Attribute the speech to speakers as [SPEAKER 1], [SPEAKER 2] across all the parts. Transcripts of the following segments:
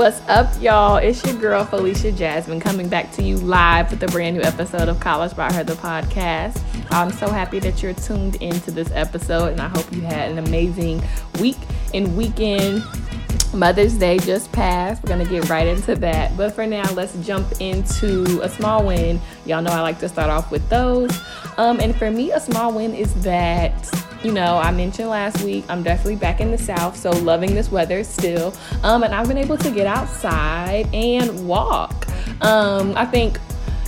[SPEAKER 1] What's up, y'all? It's your girl Felicia Jasmine coming back to you live with a brand new episode of College by Her, the podcast. I'm so happy that you're tuned into this episode, and I hope you had an amazing week and weekend. Mother's Day just passed. We're gonna get right into that. But for now, let's jump into a small win. Y'all know I like to start off with those. Um, and for me, a small win is that you know, I mentioned last week, I'm definitely back in the South, so loving this weather still. Um, and I've been able to get outside and walk. Um, I think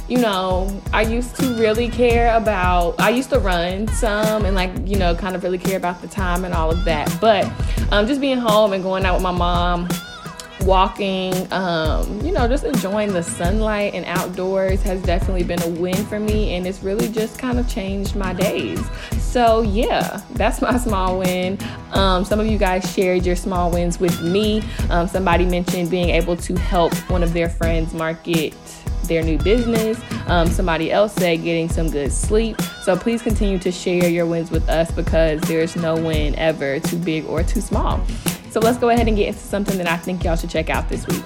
[SPEAKER 1] you know, I used to really care about, I used to run some and like, you know, kind of really care about the time and all of that. But um, just being home and going out with my mom, walking, um, you know, just enjoying the sunlight and outdoors has definitely been a win for me. And it's really just kind of changed my days. So, yeah, that's my small win. Um, some of you guys shared your small wins with me. Um, somebody mentioned being able to help one of their friends market their new business. Um, somebody else said getting some good sleep. So please continue to share your wins with us because there's no win ever too big or too small. So let's go ahead and get into something that I think y'all should check out this week.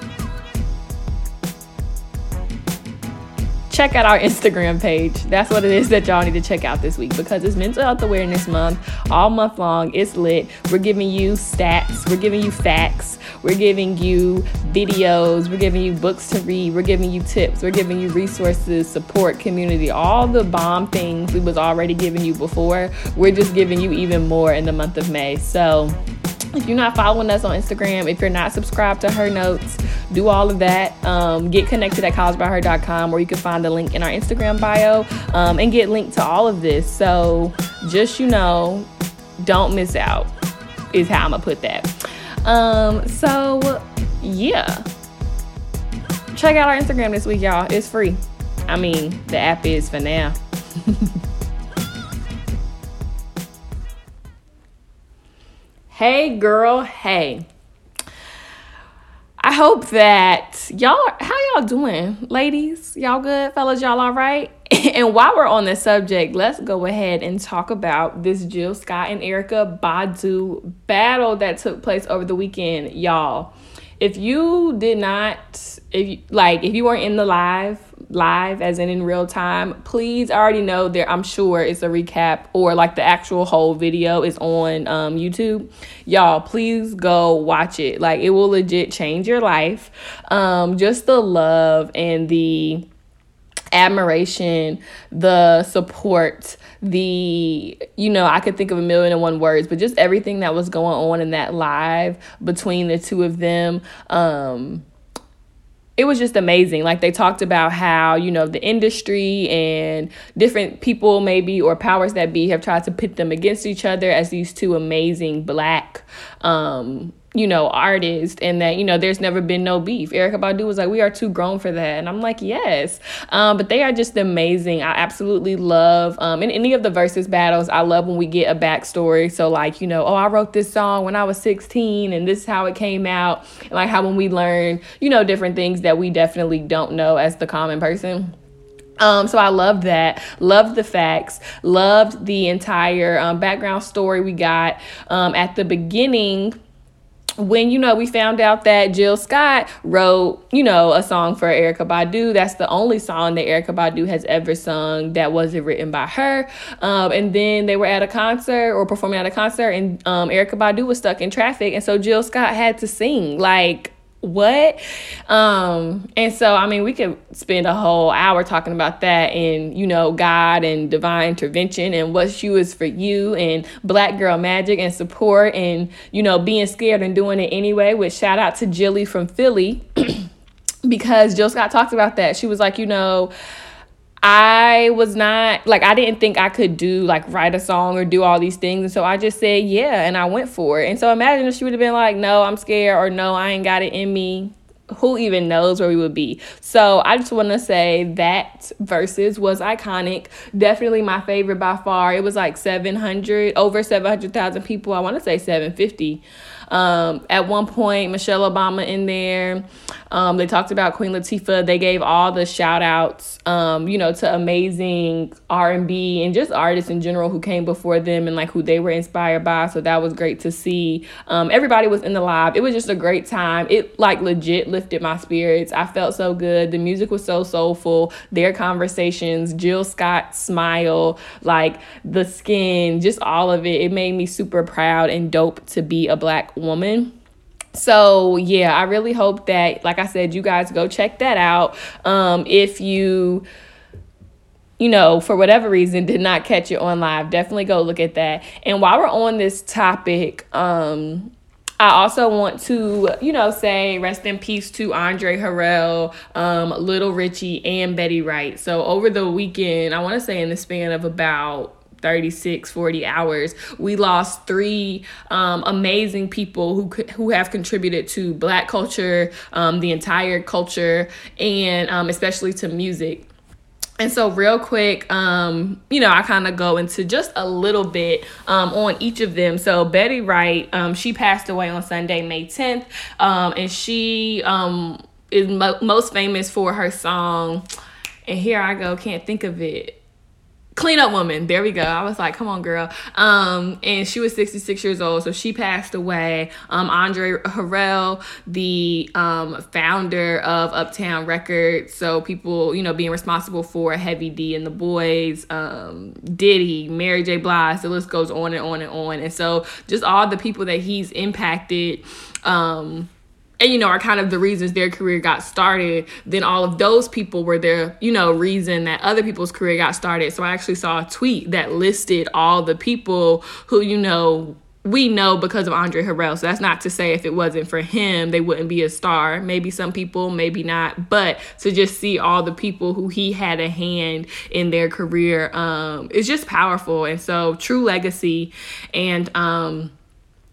[SPEAKER 1] Check out our Instagram page. That's what it is that y'all need to check out this week because it's Mental Health Awareness Month all month long. It's lit. We're giving you stats, we're giving you facts, we're giving you videos, we're giving you books to read, we're giving you tips, we're giving you resources, support, community, all the bomb things we was already giving you before. We're just giving you even more in the month of May. So if you're not following us on Instagram, if you're not subscribed to her notes, do all of that. Um, get connected at collegebyher.com where you can find the link in our Instagram bio um, and get linked to all of this. So just, you know, don't miss out, is how I'm going to put that. Um, so, yeah. Check out our Instagram this week, y'all. It's free. I mean, the app is for now. Hey, girl, hey. I hope that y'all, how y'all doing, ladies? Y'all good, fellas? Y'all all right? and while we're on this subject, let's go ahead and talk about this Jill Scott and Erykah Badu battle that took place over the weekend, y'all. If you did not, if you, like, if you weren't in the live, live as in in real time please already know there i'm sure it's a recap or like the actual whole video is on um, youtube y'all please go watch it like it will legit change your life um, just the love and the admiration, the support, the, you know, I could think of a million and one words, but just everything that was going on in that live between the two of them. Um, it was just amazing. Like they talked about how, you know, the industry and different people, maybe, or powers that be, have tried to pit them against each other as these two amazing black um, you know, artist and that, you know, there's never been no beef. Erykah Badu was like, we are too grown for that. And I'm like, yes. Um, but they are just amazing. I absolutely love, um, in any of the Verzuz battles, I love when we get a backstory. So, like, you know, oh, I wrote this song when I was 16 and this is how it came out. And like how when we learn, you know, different things that we definitely don't know as the common person. Um, so I love that. Loved the facts. Loved the entire um, background story we got um, at the beginning when you know we found out that Jill Scott wrote, you know, a song for Erykah Badu, that's the only song that Erykah Badu has ever sung that wasn't written by her. Um, and then they were at a concert or performing at a concert, and um, Erykah Badu was stuck in traffic, and so Jill Scott had to sing. Like what? Um and so i mean we could spend a whole hour talking about that and you know god and divine intervention and what she was for you and black girl magic and support and you know being scared and doing it anyway which shout out to jilly from philly. Because jill scott talked about that. She was like you know I was not like I didn't think I could do like write a song or do all these things. And so I just said yeah and I went for it. And so imagine if she would have been like, No, I'm scared or no, I ain't got it in me. Who even knows where we would be? So I just want to say that Verzuz was iconic. Definitely my favorite by far. It was like 700, over 700,000 people. I want to say 750. Um, at one point, Michelle Obama in there. Um, they talked about Queen Latifah. They gave all the shout outs, um, you know, to amazing R&B and just artists in general who came before them and like who they were inspired by. So that was great to see. Um, everybody was in the live. It was just a great time. It like legit lifted my spirits. I felt so good. The music was so soulful. Their conversations, Jill Scott's smile, like the skin, just all of it. It made me super proud and dope to be a black woman. So yeah, I really hope that, like I said, you guys go check that out. Um, if you you know, for whatever reason, did not catch it on live, definitely go look at that. And while we're on this topic, um, I also want to, you know, say rest in peace to Andre Harrell, um, Little Richie, and Betty Wright. So over the weekend, I want to say in the span of about 36 40 hours we lost three um, amazing people who who have contributed to black culture um, the entire culture and um, especially to music and so, real quick, um, you know, I kind of go into just a little bit um, on each of them. So, Betty Wright, um, she passed away on Sunday, May 10th, um, and she um, is mo- most famous for her song. And here I go, can't think of it cleanup woman. There we go. I was like come on girl. Um and she was 66 years old so she passed away. Um andre harrell the um founder of uptown records so people you know being responsible for heavy d and the boys um diddy mary j. Blige the list goes on and on and on. And so just all the people that he's impacted um and you know are kind of the reasons their career got started then all of those people were their you know reason that other people's career got started so i actually saw a tweet that listed all the people who you know we know because of Andre Harrell. So that's not to say if it wasn't for him, they wouldn't be a star. Maybe some people, maybe not. But to just see all the people who he had a hand in their career, um, is just powerful. And so true legacy. And um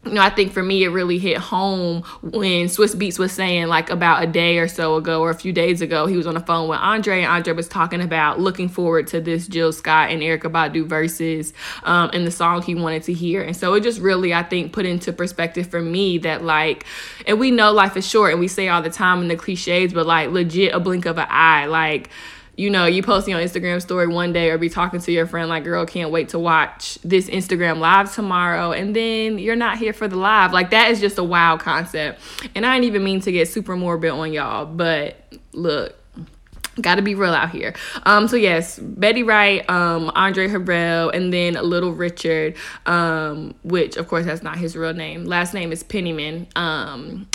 [SPEAKER 1] you know, I think for me, it really hit home when Swizz Beatz was saying, like, about a day or so ago, or a few days ago, he was on the phone with Andre, and Andre was talking about looking forward to this Jill Scott and Erykah Badu Verzuz um, and the song he wanted to hear. And so it just really, I think, put into perspective for me that, like, and we know life is short, and we say all the time in the cliches, but, like, legit a blink of an eye. Like, you know, you posting on Instagram story one day or be talking to your friend like, girl, can't wait to watch this Instagram live tomorrow. And then you're not here for the live. Like that is just a wild concept. And I didn't even mean to get super morbid on y'all, but look, gotta be real out here um so yes betty wright um andre harrell and then little richard um which of course that's not his real name last name is penniman um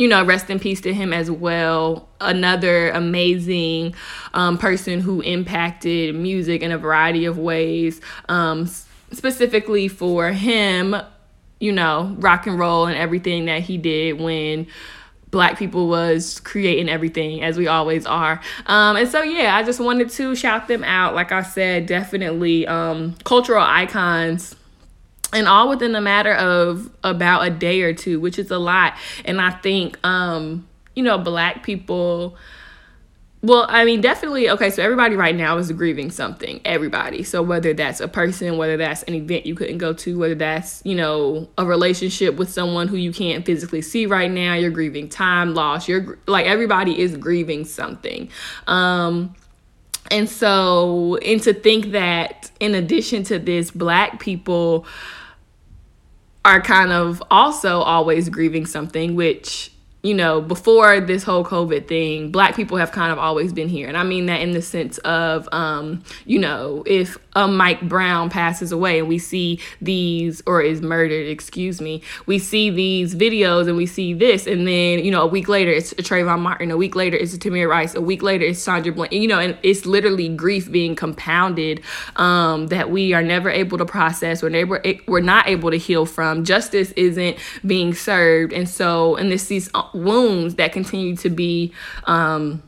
[SPEAKER 1] you know, rest in peace to him as well. Another amazing um, person who impacted music in a variety of ways, um, specifically for him, you know, rock and roll and everything that he did when black people was creating everything as we always are um, and so yeah i just wanted to shout them out like i said definitely um, cultural icons and all within a matter of about a day or two which is a lot. And i think um you know black people well i mean definitely okay so everybody right now is grieving something everybody. So whether that's a person whether that's an event you couldn't go to whether that's you know a relationship with someone who you can't physically see right now you're grieving time loss you're like everybody is grieving something. Um and so and to think that in addition to this black people are kind of also always grieving something, which you know, before this whole COVID thing, black people have kind of always been here. And I mean that in the sense of, um, you know, if a Mike Brown passes away and we see these, or is murdered, excuse me, we see these videos and we see this. And then, you know, a week later, it's a Trayvon Martin. A week later, it's a Tamir Rice. A week later, it's Sandra Bland. You know, and it's literally grief being compounded um, that we are never able to process. We're, never, we're not able to heal from. Justice isn't being served. And so, and this these wounds that continue to be um,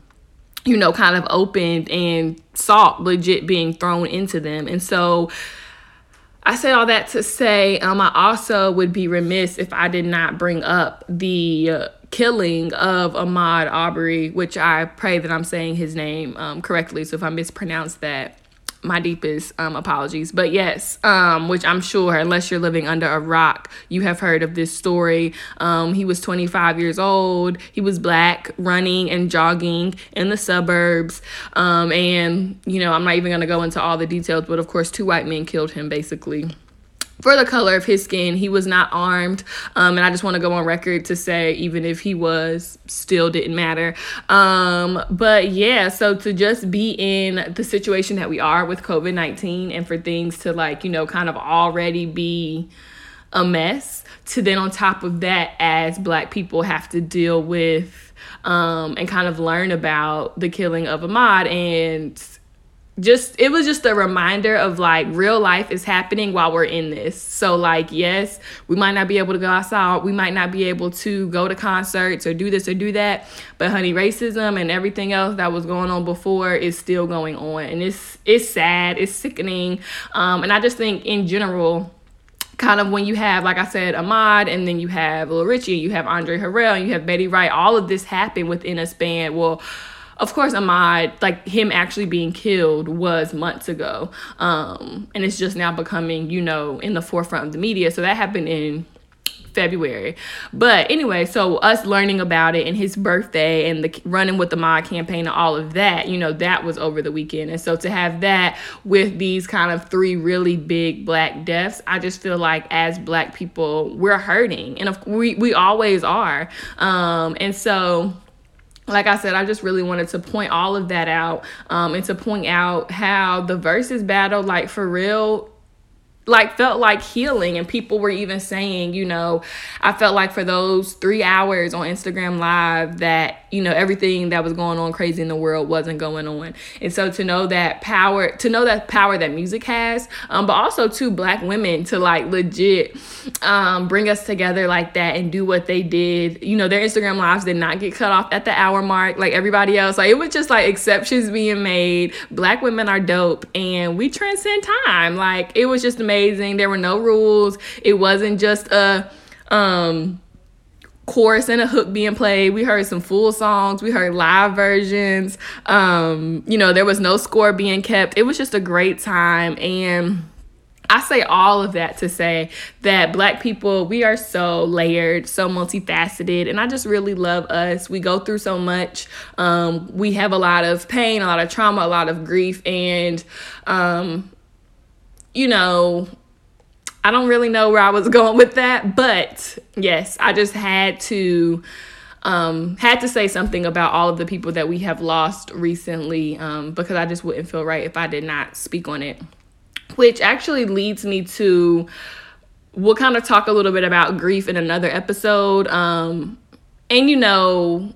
[SPEAKER 1] you know kind of opened and salt legit being thrown into them and so I say all that to say um, I also would be remiss if I did not bring up the uh, killing of Ahmaud Arbery, which I pray that I'm saying his name um, correctly. So if I mispronounce that, my deepest um, apologies. But yes, um, which I'm sure, unless you're living under a rock, you have heard of this story. Um, he was 25 years old. He was black, running and jogging in the suburbs. Um, and, you know, I'm not even going to go into all the details, but of course, two white men killed him basically for the color of his skin. He was not armed. Um, and I just want to go on record to say, even if he was, still didn't matter. Um, but yeah, so to just be in the situation that we are with COVID 19 and for things to like, you know, kind of already be a mess, to then on top of that, as black people have to deal with um, and kind of learn about the killing of Ahmaud and just it was just a reminder of like real life is happening while we're in this. So like yes, we might not be able to go outside, we might not be able to go to concerts or do this or do that, but honey, racism and everything else that was going on before is still going on and it's it's sad, it's sickening. Um and I just think in general kind of when you have, like I said, Ahmaud, and then you have Lil Richie, you have Andre Harrell, and you have Betty Wright. All of this happened within a span. Well, of course, Ahmaud, like him actually being killed was months ago. Um, and it's just now becoming, you know, in the forefront of the media. So that happened in February. But anyway, so us learning about it and his birthday and the running with the Ahmaud campaign and all of that, you know, that was over the weekend. And so to have that with these kind of three really big black deaths, I just feel like as black people, we're hurting. And of, we, we always are. Um, and so like I said, I just really wanted to point all of that out um, and to point out how the Verzuz battle, like for real, like felt like healing and people were even saying you know i felt like for those three hours on instagram live that you know everything that was going on crazy in the world wasn't going on. And so to know that power to know that power that music has um, but also to black women to like legit um, bring us together like that and do what they did. You know their instagram lives did not get cut off at the hour mark like everybody else. Like it was just like exceptions being made. Black women are dope and we transcend time. Like it was just amazing amazing. There were no rules. It wasn't just a um chorus and a hook being played. We heard some full songs. We heard live versions. Um, you know, there was no score being kept. It was just a great time and I say all of that to say that black people, we are so layered, so multifaceted, and I just really love us. We go through so much. Um, we have a lot of pain, a lot of trauma, a lot of grief, and um, you know, I don't really know where I was going with that, but yes, I just had to um, had to say something about all of the people that we have lost recently um, because I just wouldn't feel right if I did not speak on it. Which actually leads me to we'll kind of talk a little bit about grief in another episode. Um, and you know,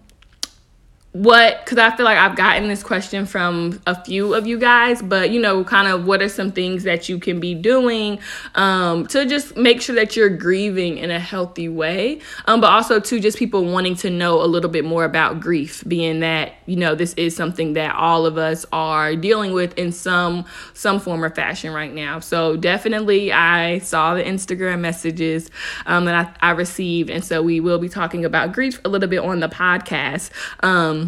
[SPEAKER 1] what because i feel like i've gotten this question from a few of you guys but you know kind of what are some things that you can be doing um, to just make sure that you're grieving in a healthy way um, but also to just people wanting to know a little bit more about grief being that you know this is something that all of us are dealing with in some some form or fashion right now. So definitely i saw the instagram messages um, that I, I received and so we will be talking about grief a little bit on the podcast um,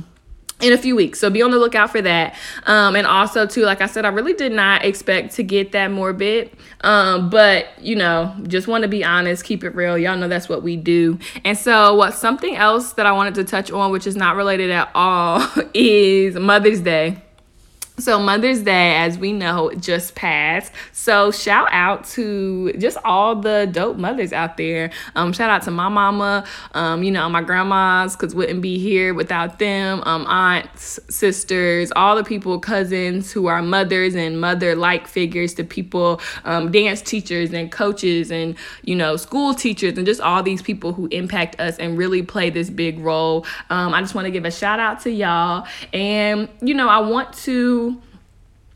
[SPEAKER 1] in a few weeks. So be on the lookout for that. Um, and also too, like I said, I really did not expect to get that morbid. Um, but you know, just want to be honest, keep it real. Y'all know that's what we do. And so what something else that I wanted to touch on, which is not related at all, is Mother's Day. So Mother's Day, as we know, just passed. So shout out to just all the dope mothers out there. Um, shout out to my mama, um, you know, my grandmas, cause wouldn't be here without them. Um, aunts, sisters, all the people, cousins who are mothers and mother-like figures to people, um, dance teachers and coaches and you know, school teachers and just all these people who impact us and really play this big role. Um, I just want to give a shout out to y'all, and you know, I want to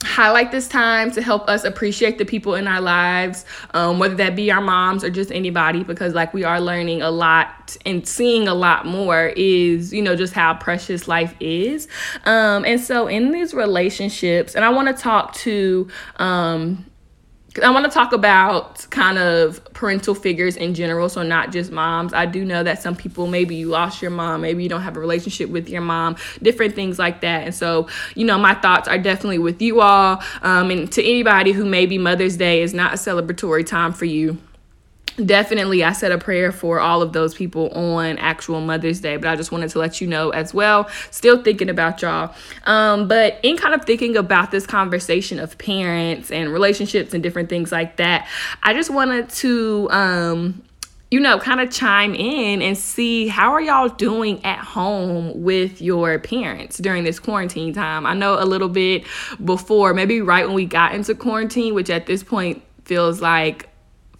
[SPEAKER 1] highlight this time to help us appreciate the people in our lives, um, whether that be our moms or just anybody, because like we are learning a lot and seeing a lot more is, you know, just how precious life is. Um, and so in these relationships, and I want to talk to, um, I want to talk about kind of parental figures in general, so not just moms. I do know that some people maybe you lost your mom, maybe you don't have a relationship with your mom, different things like that. And so, you know, my thoughts are definitely with you all. Um, and to anybody who maybe Mother's Day is not a celebratory time for you definitely i said a prayer for all of those people on actual mother's day but i just wanted to let you know as well still thinking about y'all um, but in kind of thinking about this conversation of parents and relationships and different things like that i just wanted to um, you know, kind of chime in and see how are y'all doing at home with your parents during this quarantine time. I know a little bit before, maybe right when we got into quarantine, which at this point feels like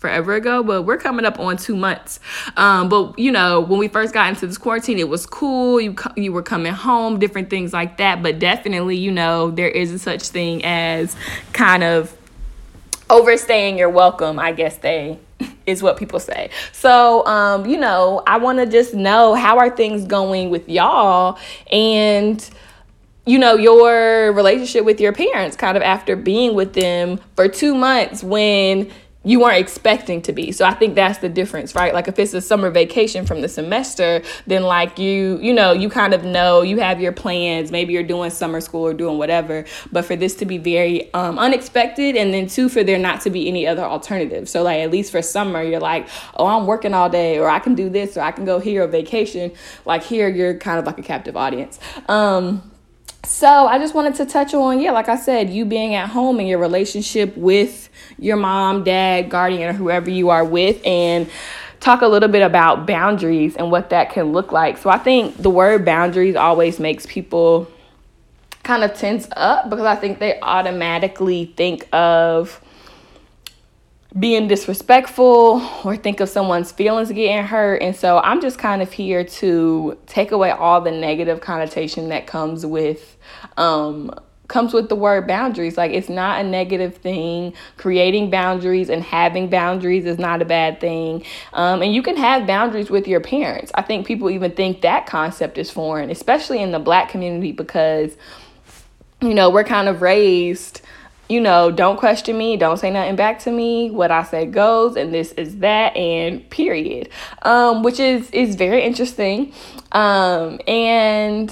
[SPEAKER 1] forever ago, but we're coming up on two months. Um, but you know, when we first got into this quarantine, it was cool. You you were coming home, different things like that. But definitely, you know, there is a such thing as kind of overstaying your welcome. I guess they is what people say. So, um, you know, I want to just know how are things going with y'all and you know, your relationship with your parents kind of after being with them for 2 months when you weren't expecting to be. So I think that's the difference, right? Like if it's a summer vacation from the semester, then like you, you know, you kind of know, you have your plans, maybe you're doing summer school or doing whatever, but for this to be very um, unexpected and then two for there not to be any other alternative. So like at least for summer, you're like, "Oh, I'm working all day or I can do this or I can go here or vacation." Like here you're kind of like a captive audience. Um so I just wanted to touch on, yeah, like I said, you being at home and your relationship with your mom, dad, guardian, or whoever you are with, and talk a little bit about boundaries and what that can look like. So I think the word boundaries always makes people kind of tense up because I think they automatically think of being disrespectful or think of someone's feelings getting hurt. And so I'm just kind of here to take away all the negative connotation that comes with um comes with the word boundaries. Like it's not a negative thing. Creating boundaries and having boundaries is not a bad thing. Um, and you can have boundaries with your parents. I think people even think that concept is foreign, especially in the black community, because you know we're kind of raised you know, don't question me, don't say nothing back to me. What I say goes, and this is that, and period. Um, which is is very interesting. Um, and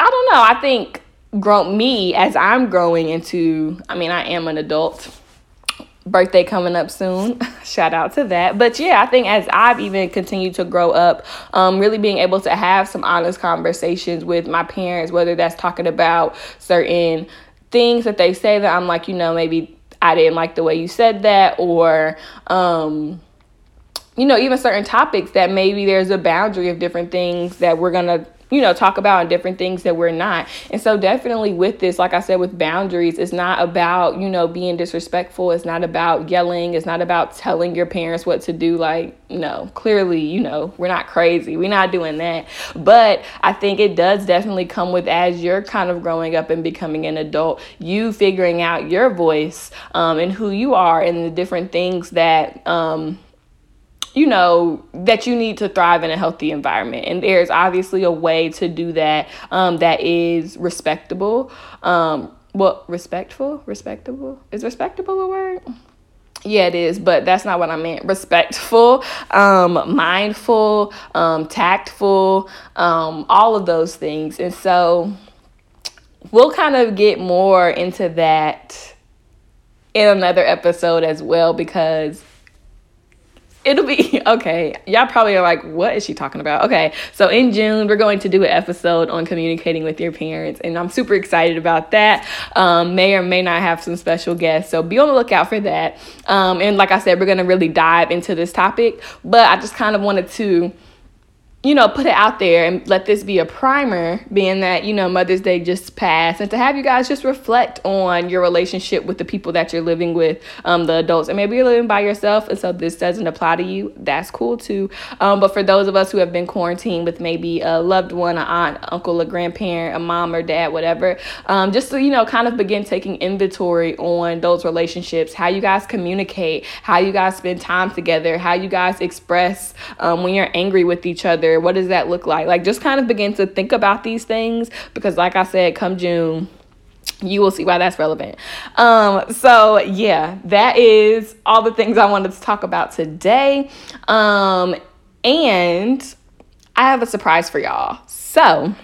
[SPEAKER 1] I don't know. I think grow me as I'm growing into. I mean, I am an adult. Birthday coming up soon. Shout out to that. But yeah, I think as I've even continued to grow up, um, really being able to have some honest conversations with my parents, whether that's talking about certain things that they say that I'm like, you know, maybe I didn't like the way you said that, or, um, you know, even certain topics that maybe there's a boundary of different things that we're to you know, talk about and different things that we're not. And so definitely with this, like I said, with boundaries, it's not about, you know, being disrespectful. It's not about yelling. It's not about telling your parents what to do. Like, no, clearly, you know, we're not crazy. We're not doing that. But I think it does definitely come with as you're kind of growing up and becoming an adult, you figuring out your voice um, and who you are and the different things that, um, you know that you need to thrive in a healthy environment. And there's obviously a way to do that um, that is respectable. Um, well respectful? Respectable? Is respectable a word? Yeah it is but that's not what i meant. Respectful um, mindful um, tactful um, all of those things. And so we'll kind of get more into that in another episode as well because it'll be okay. Y'all probably are like, what is she talking about? Okay, so in June, we're going to do an episode on communicating with your parents, and I'm super excited about that. Um, may or may not have some special guests, so be on the lookout for that. Um, and like I said, we're going to really dive into this topic, but I just kind of wanted to you know, put it out there and let this be a primer, being that, you know, Mother's Day just passed, and to have you guys just reflect on your relationship with the people that you're living with, um, the adults. And maybe you're living by yourself, and so this doesn't apply to you. That's cool too. Um, but for those of us who have been quarantined with maybe a loved one, an aunt, uncle, a grandparent, a mom or dad, whatever, um, just to, you know, kind of begin taking inventory on those relationships, how you guys communicate, how you guys spend time together, how you guys express um, when you're angry with each other what does that look like? Like, just kind of begin to think about these things because, like I said, come June, you will see why that's relevant. Um, so yeah, that is all the things I wanted to talk about today. Um, and I have a surprise for y'all. So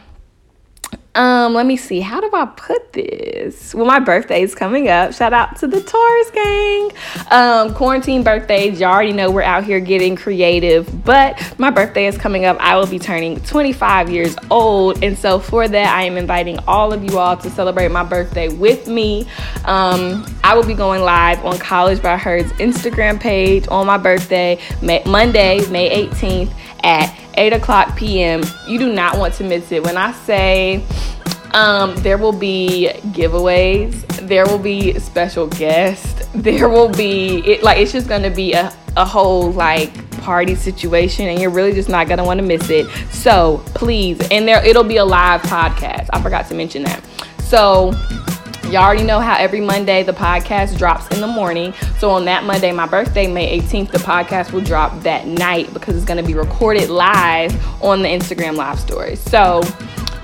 [SPEAKER 1] Um, let me see. How do I put this? Well, my birthday is coming up. Shout out to the Taurus gang. Um, quarantine birthdays. You already know we're out here getting creative, but my birthday is coming up. I will be turning 25 years old, and so for that, I am inviting all of you all to celebrate my birthday with me. Um, I will be going live on College by Her's Instagram page on my birthday, May- Monday, May 18th at 8 o'clock p.m. You do not want to miss it. When I say um, there will be giveaways, there will be special guests, there will be it like it's just gonna be a, a whole like party situation and you're really just not gonna want to miss it. So please, and there it'll be a live podcast. I forgot to mention that. So Y'all already know how every Monday the podcast drops in the morning. So on that Monday, my birthday, May 18th, the podcast will drop that night because it's going to be recorded live on the Instagram live story. So,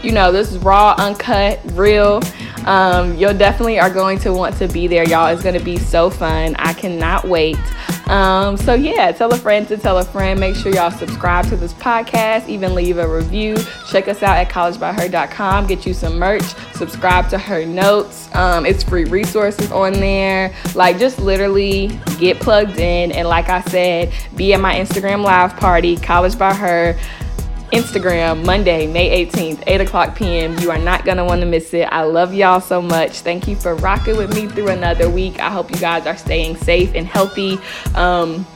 [SPEAKER 1] you know, this is raw, uncut, real. Um, you'll definitely are going to want to be there, y'all. It's going to be so fun. I cannot wait. Um, so yeah, tell a friend to tell a friend. Make sure y'all subscribe to this podcast. Even leave a review. Check us out at collegebyher.com. Get you some merch. Subscribe to her notes. Um, it's free resources on there. Like just literally get plugged in. And like I said, be at my Instagram live party, College by Her. Instagram Monday, May 18th, 8 o'clock p.m. You are not going to want to miss it. I love y'all so much. Thank you for rocking with me through another week. I hope you guys are staying safe and healthy. Um,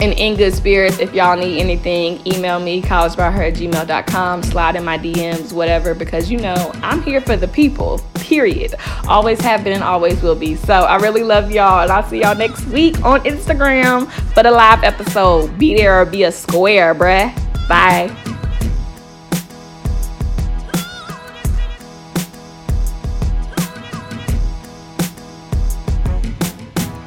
[SPEAKER 1] and in good spirits. If y'all need anything, email me, collegebyher at gmail.com, slide in my DMs, whatever, because you know, I'm here for the people, period. Always have been and always will be. So I really love y'all, and I'll see y'all next week on Instagram for the live episode. Be there or be a square, bruh. Bye.